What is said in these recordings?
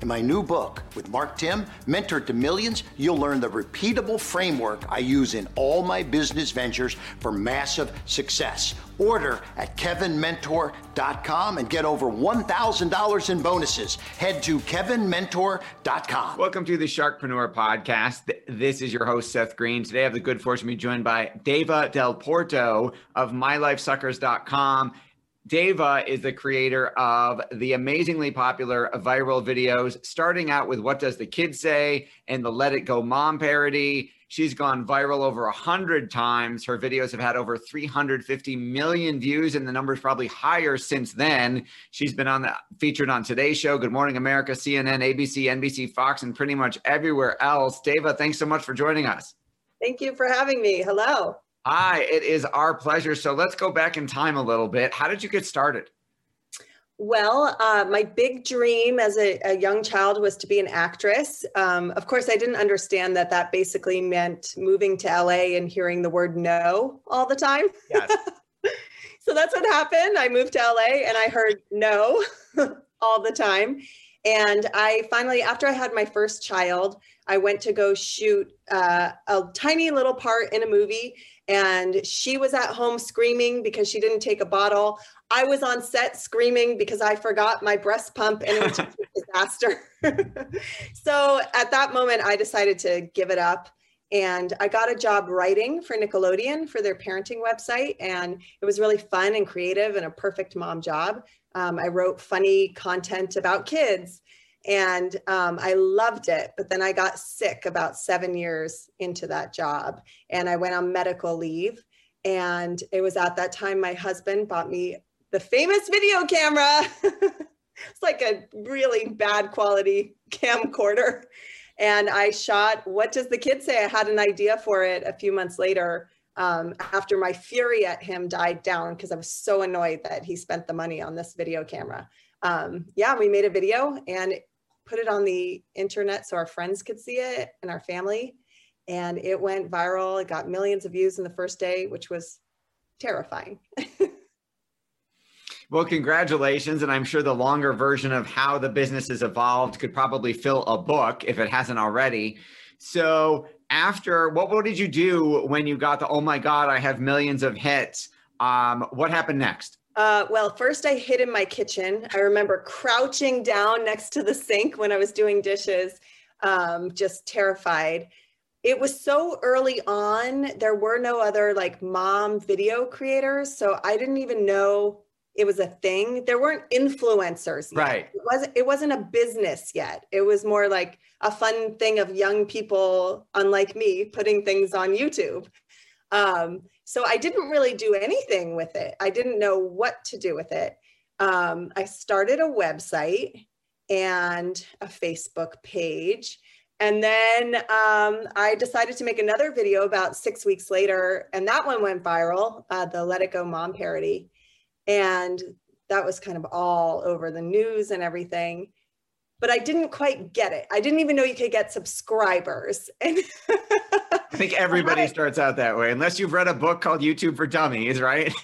In my new book with Mark Timm, Mentor to Millions, you'll learn the repeatable framework I use in all my business ventures for massive success. Order at kevinmentor.com and get over $1,000 in bonuses. Head to kevinmentor.com. Welcome to the Sharkpreneur Podcast. This is your host, Seth Green. Today I have the good fortune to be joined by Deva Dalporto of mylifesuckers.com Deva is the creator of the amazingly popular viral videos, starting out with What Does the Kid Say and the Let It Go Mom parody. She's gone viral over a hundred times. Her videos have had over 350 million views, and the number's probably higher since then. She's been on the featured on Today Show, Good Morning America, CNN, ABC, NBC, Fox, and pretty much everywhere else. Deva, thanks so much for joining us. Thank you for having me. Hello. Hi, it is our pleasure. So let's go back in time a little bit. How did you get started? Well, uh, my big dream as a, a, young child was to be an actress. Um, of course, I didn't understand that that basically meant moving to LA and hearing the word no all the time. Yes. so that's what happened. I moved to LA and I heard no all the time. And I finally, after I had my first child, I went to go shoot uh, a tiny little part in a movie and she was at home screaming because she didn't take a bottle. I was on set screaming because I forgot my breast pump and it was a disaster. so at that moment, I decided to give it up. And I got a job writing for Nickelodeon for their parenting website. And it was really fun and creative and a perfect mom job. Um, I wrote funny content about kids and um, I loved it. But then I got sick about seven years into that job, and I went on medical leave. And it was at that time my husband bought me the famous video camera. it's like a really bad quality camcorder. And I shot What Does the Kid Say? I had an idea for it a few months later um, after my fury at him died down because I was so annoyed that he spent the money on this video camera. Um, yeah, we made a video and put it on the internet so our friends could see it and our family. And it went viral. It got millions of views in the first day, which was terrifying. well, congratulations. And I'm sure the longer version of how the business has evolved could probably fill a book if it hasn't already. So, after what, what did you do when you got the, oh my God, I have millions of hits? Um, what happened next? Uh, well, first I hid in my kitchen. I remember crouching down next to the sink when I was doing dishes, um, just terrified. It was so early on, there were no other like mom video creators. So I didn't even know it was a thing. There weren't influencers. Yet. Right. It wasn't, it wasn't a business yet. It was more like a fun thing of young people, unlike me, putting things on YouTube. Um, so I didn't really do anything with it. I didn't know what to do with it. Um, I started a website and a Facebook page. And then um, I decided to make another video about six weeks later, and that one went viral uh, the Let It Go Mom parody. And that was kind of all over the news and everything. But I didn't quite get it. I didn't even know you could get subscribers. And I think everybody starts out that way, unless you've read a book called YouTube for Dummies, right?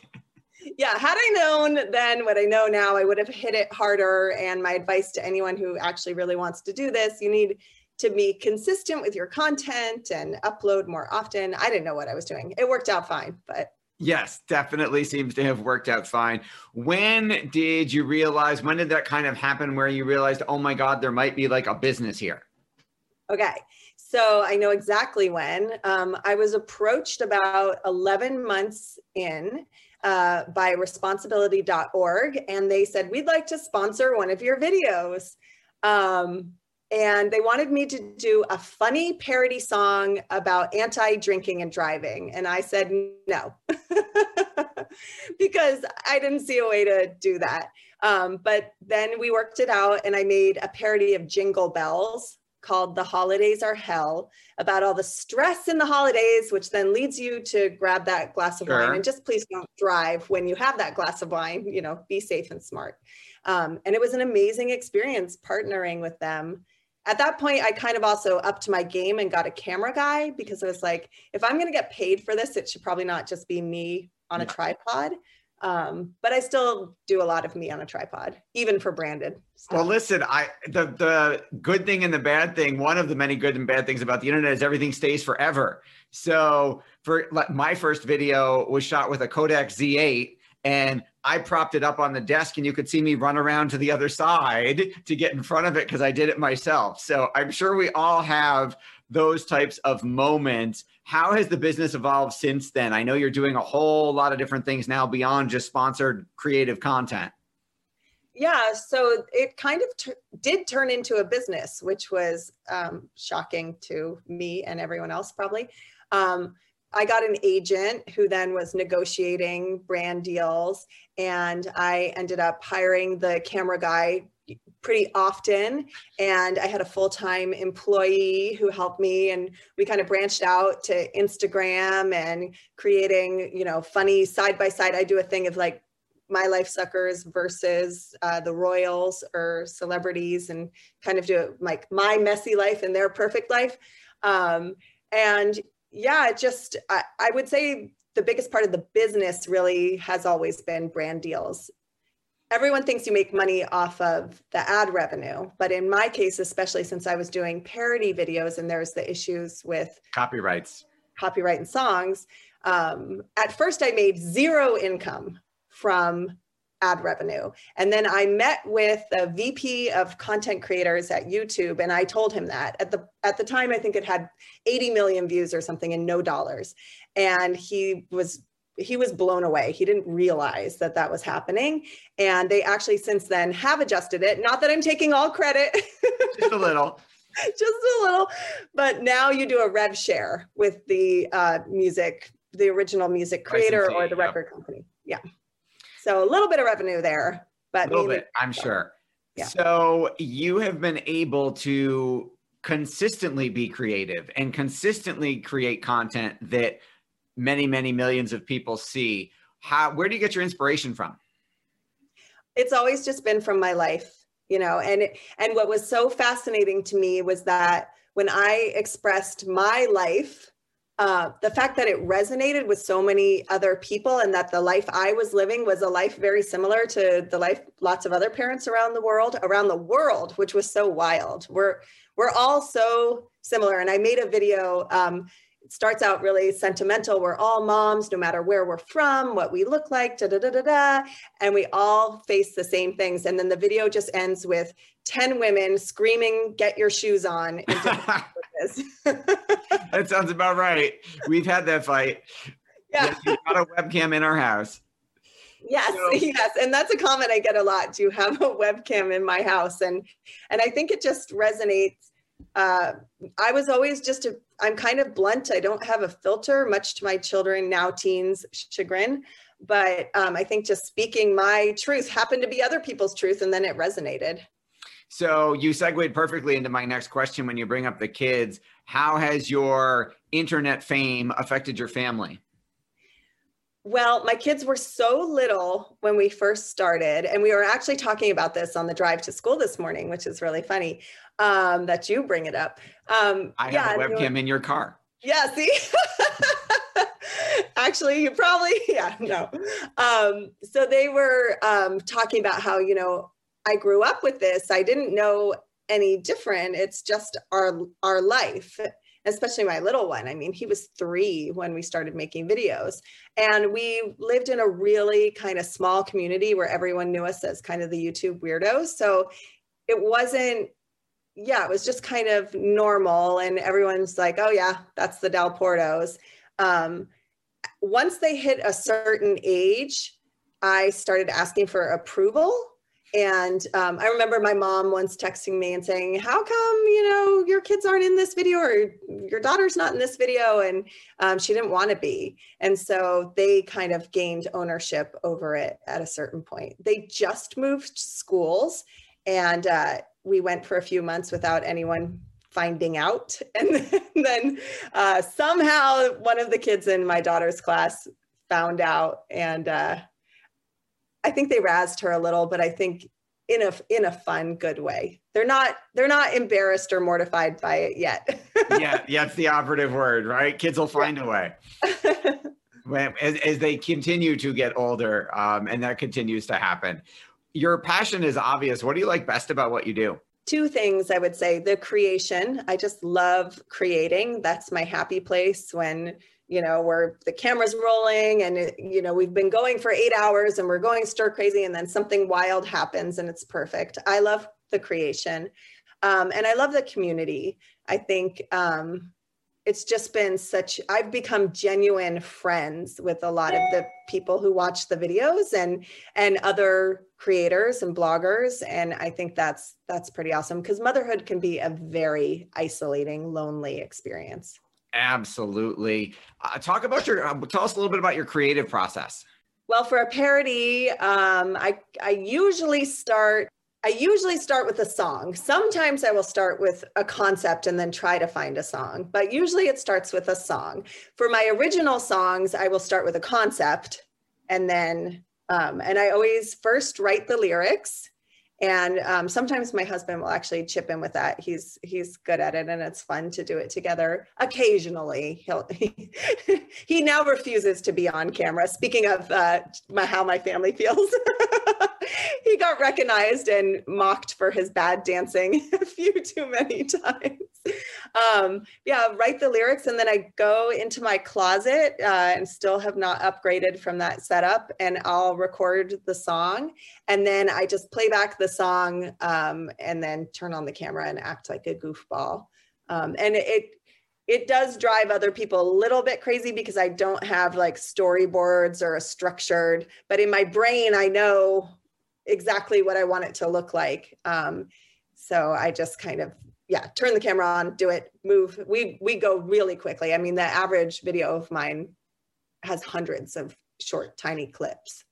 Yeah, had I known then what I know now, I would have hit it harder. And my advice to anyone who actually really wants to do this, you need to be consistent with your content and upload more often. I didn't know what I was doing. It worked out fine, but Yes, definitely seems to have worked out fine. When did you realize, when did that kind of happen where you realized, oh my God, there might be like a business here? Okay. So I know exactly when. Um, I was approached about 11 months in uh, by responsibility.org, and they said, We'd like to sponsor one of your videos. Um, and they wanted me to do a funny parody song about anti drinking and driving. And I said no, because I didn't see a way to do that. Um, but then we worked it out, and I made a parody of Jingle Bells called The Holidays Are Hell about all the stress in the holidays, which then leads you to grab that glass of sure. wine. And just please don't drive when you have that glass of wine, you know, be safe and smart. Um, and it was an amazing experience partnering with them at that point i kind of also upped my game and got a camera guy because i was like if i'm going to get paid for this it should probably not just be me on a tripod. Um, but i still do a lot of me on a tripod even for branded stuff. well listen i the the good thing and the bad thing one of the many good and bad things about the internet is everything stays forever. So for my first video was shot with a kodak Zi8 and I propped it up on the desk and you could see me run around to the other side to get in front of it because I did it myself. So I'm sure we all have those types of moments. How has the business evolved since then? I know you're doing a whole lot of different things now beyond just sponsored creative content. Yeah, so it kind of t- did turn into a business, which was um, shocking to me and everyone else, probably. Um, I got an agent who then was negotiating brand deals, and I ended up hiring the camera guy pretty often. And i had a full-time employee who helped me and we kind of branched out to instagram and creating you know funny side by side. I do a thing of like my life suckers versus uh, the royals or celebrities and kind of do like my messy life and their perfect life. Um, and yeah, just I, I would say the biggest part of the business really has always been brand deals. Everyone thinks you make money off of the ad revenue, but in my case, especially since I was doing parody videos and there's the issues with copyrights, copyright and songs. Um, at first, I made zero income from ad revenue. And then I met with the VP of content creators at YouTube and I told him that. At the at the time I think it had 80 million views or something and no dollars. And he was he was blown away. He didn't realize that that was happening. And they actually since then have adjusted it. Not that I'm taking all credit. Just a little. Just a little. But now you do a rev share with the uh, music, the original music creator or the record company. Yeah. So a little bit of revenue there, but a little bit, I'm sure. Yeah. So you have been able to consistently be creative and consistently create content that many, many millions of people see. How where do you get your inspiration from? It's always just been from my life, you know, and and what was so fascinating to me was that when I expressed my life uh, the fact that it resonated with so many other people and that the life I was living was a life very similar to the life lots of other parents around the world, around the world, which was so wild. We're we're all so similar. And I made a video. Um, it starts out really sentimental. We're all moms, no matter where we're from, what we look like, da da da da da, and we all face the same things. And then the video just ends with ten women screaming, "Get your shoes on!" that sounds about right. We've had that fight. Yeah. We've got a webcam in our house. Yes, so. yes, and that's a comment I get a lot. Do you have a webcam in my house? And and I think it just resonates. Uh, I was always just a. I'm kind of blunt. I don't have a filter, much to my children now teens chagrin. But um, I think just speaking my truth happened to be other people's truth, and then it resonated. So you segued perfectly into my next question when you bring up the kids. How has your internet fame affected your family? Well, my kids were so little when we first started, and we were actually talking about this on the drive to school this morning, which is really funny um, that you bring it up. Um, I yeah, have a webcam were, in your car. Yeah, see? actually, you probably, yeah, no. Um, so they were um, talking about how, you know, I grew up with this. I didn't know any different. It's just our our life, especially my little one. I mean, he was 3 when we started making videos. And we lived in a really kind of small community where everyone knew us as kind of the YouTube weirdos. So it wasn't yeah, it was just kind of normal. And everyone's like, oh, yeah, that's the Dalportos. Um, once they hit a certain age, I started asking for approval. And um, I remember my mom once texting me and saying, How come, you know, your kids aren't in this video or your daughter's not in this video? And um, she didn't want to be. And so they kind of gained ownership over it at a certain point. They just moved schools and uh, we went for a few months without anyone finding out. And then uh, somehow one of the kids in my daughter's class found out and uh, I think they razzed her a little, but I think in a in a fun, good way. They're not they're not embarrassed or mortified by it yet. yeah, yeah, it's the operative word, right? Kids will find a way. when, as, as, they continue to get older, um, and that continues to happen. Your passion is obvious. What do you like best about what you do? Two things I would say the creation. I just love creating. That's my happy place when, you know, where the camera's rolling and, it, you know, we've been going for eight hours and we're going stir crazy and then something wild happens and it's perfect. I love the creation. Um, and I love the community. I think um, it's just been such i've become genuine friends with a lot of the people who watch the videos and and other creators and bloggers. And i think that's that's pretty awesome because motherhood can be a very isolating lonely experience. Absolutely. Uh, talk about your uh, tell us a little bit about your creative process. Well for a parody um, i i usually start I usually start with a song. Sometimes I will start with a concept and then try to find a song, but usually it starts with a song. For my original songs, I will start with a concept and then, um, and I always first write the lyrics and um, sometimes my husband will actually chip in with that. He's he's good at it and it's fun to do it together. Occasionally he'll he, now refuses to be on camera. Speaking of uh, my, how my family feels he got recognized and mocked for his bad dancing a few too many times um, yeah write the lyrics and then i go into my closet uh, and still have not upgraded from that setup and i'll record the song and then i just play back the song um, and then turn on the camera and act like a goofball. Um, and it it does drive other people a little bit crazy because I don't have like storyboards or a structured, but in my brain I know exactly what I want it to look like. Um, so I just kind of yeah, turn the camera on, do it, move. We we go really quickly. I mean, the average video of mine has hundreds of short, tiny clips.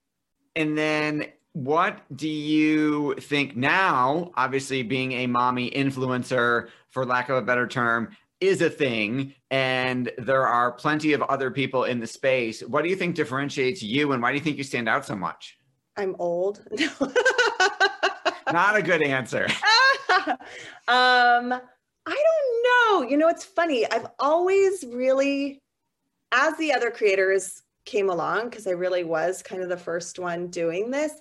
And then what do you think now obviously being a mommy influencer for lack of a better term is a thing and there are plenty of other people in the space what do you think differentiates you and why do you think you stand out so much i'm old not a good answer um i don't know you know it's funny i've always really as the other creators came along because i really was kind of the first one doing this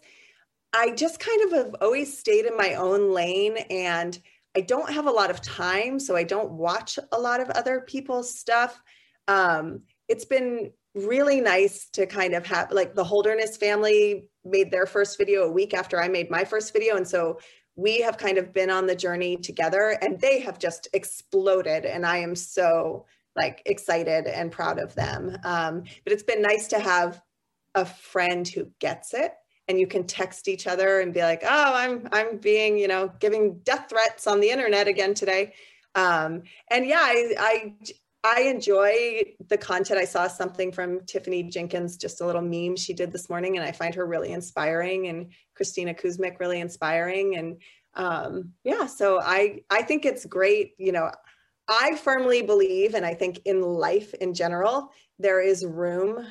I just kind of have always stayed in my own lane and I don't have a lot of time, so I don't watch a lot of other people's stuff. Um, it's been really nice to kind of have like the Holderness family made their first video a week after I made my first video. And so we have kind of been on the journey together and they have just exploded. And I am so like excited and proud of them. Um, but it's been nice to have a friend who gets it and you can text each other and be like, "Oh, I'm I'm being, you know, giving death threats on the internet again today." Um, and yeah, I, I I enjoy the content. I saw something from Tiffany Jenkins, just a little meme she did this morning, and I find her really inspiring, and Kristina Kuzmic really inspiring, and um, yeah, so I I think it's great. You know, I firmly believe, and I think in life in general, there is room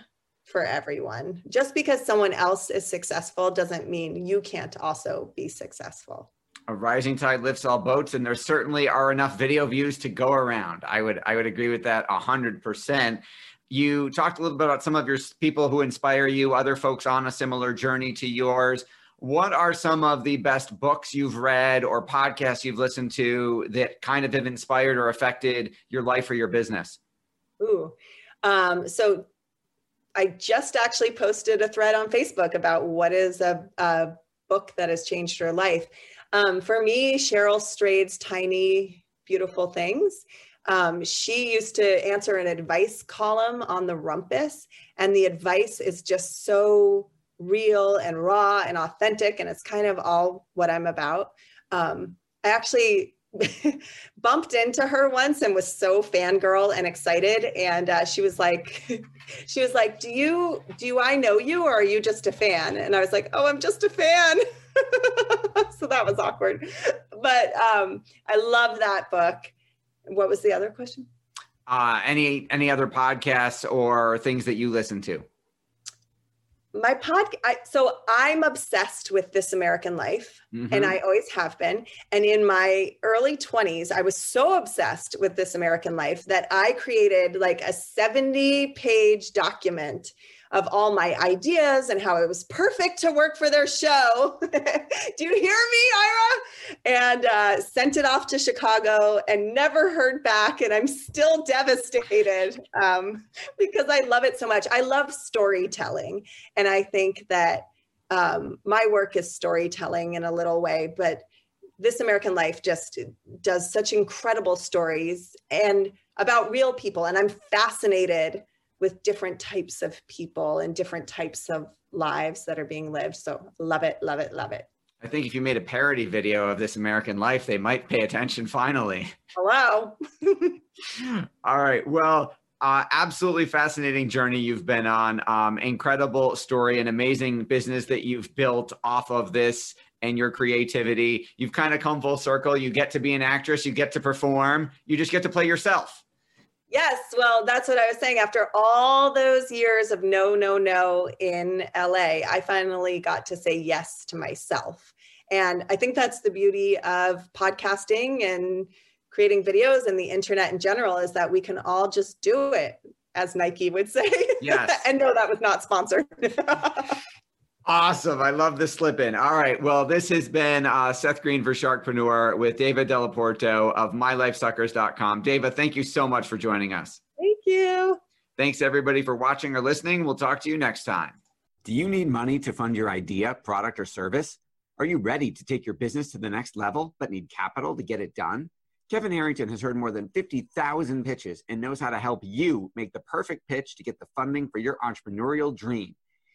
for everyone. Just because someone else is successful doesn't mean you can't also be successful. A rising tide lifts all boats, and there certainly are enough video views to go around. I would I would agree with that a hundred percent. You talked a little bit about some of your people who inspire you, other folks on a similar journey to yours. What are some of the best books you've read or podcasts you've listened to that kind of have inspired or affected your life or your business? Ooh, um, so I just actually posted a thread on Facebook about what is a, a book that has changed your life. Um, for me, Cheryl Strayed's Tiny Beautiful Things. Um, she used to answer an advice column on the Rumpus, and the advice is just so real and raw and authentic, and it's kind of all what I'm about. Um, I actually bumped into her once and was so fangirl and excited and uh, she was like she was like do you do i know you or are you just a fan and i was like oh i'm just a fan so that was awkward. But um, i love that book. What was the other question? Uh, any any other podcasts or things that you listen to? My podcast so i'm obsessed with this american life mm-hmm. and i always have been. And in my early 20s i was so obsessed with this american life that i created like a 70 page document of all my ideas and how it was perfect to work for their show. Do you hear me, Ira? And uh, sent it off to Chicago and never heard back. And I'm still devastated um, because I love it so much. I love storytelling. And I think that um, my work is storytelling in a little way, but this American Life just does such incredible stories and about real people. And I'm fascinated with different types of people and different types of lives that are being lived. So love it, love it, love it. I think if you made a parody video of This American Life, they might pay attention finally. Hello. All right. Well, uh, absolutely fascinating journey you've been on. Um, incredible story, an amazing business that you've built off of this and your creativity. You've kind of come full circle. You get to be an actress, you get to perform, you just get to play yourself. Yes, well, that's what I was saying. After all those years of no, no, no in LA, I finally got to say yes to myself. And I think that's the beauty of podcasting and creating videos and the internet in general is that we can all just do it, as Nike would say. Yes. and no, that was not sponsored. Awesome. I love the slip in. All right. Well, this has been uh, Seth Green for Sharkpreneur with Deva Dalporto of mylifesuckers.com. Deva, thank you so much for joining us. Thank you. Thanks, everybody, for watching or listening. We'll talk to you next time. Do you need money to fund your idea, product, or service? Are you ready to take your business to the next level but need capital to get it done? Kevin Harrington has heard more than 50,000 pitches and knows how to help you make the perfect pitch to get the funding for your entrepreneurial dream.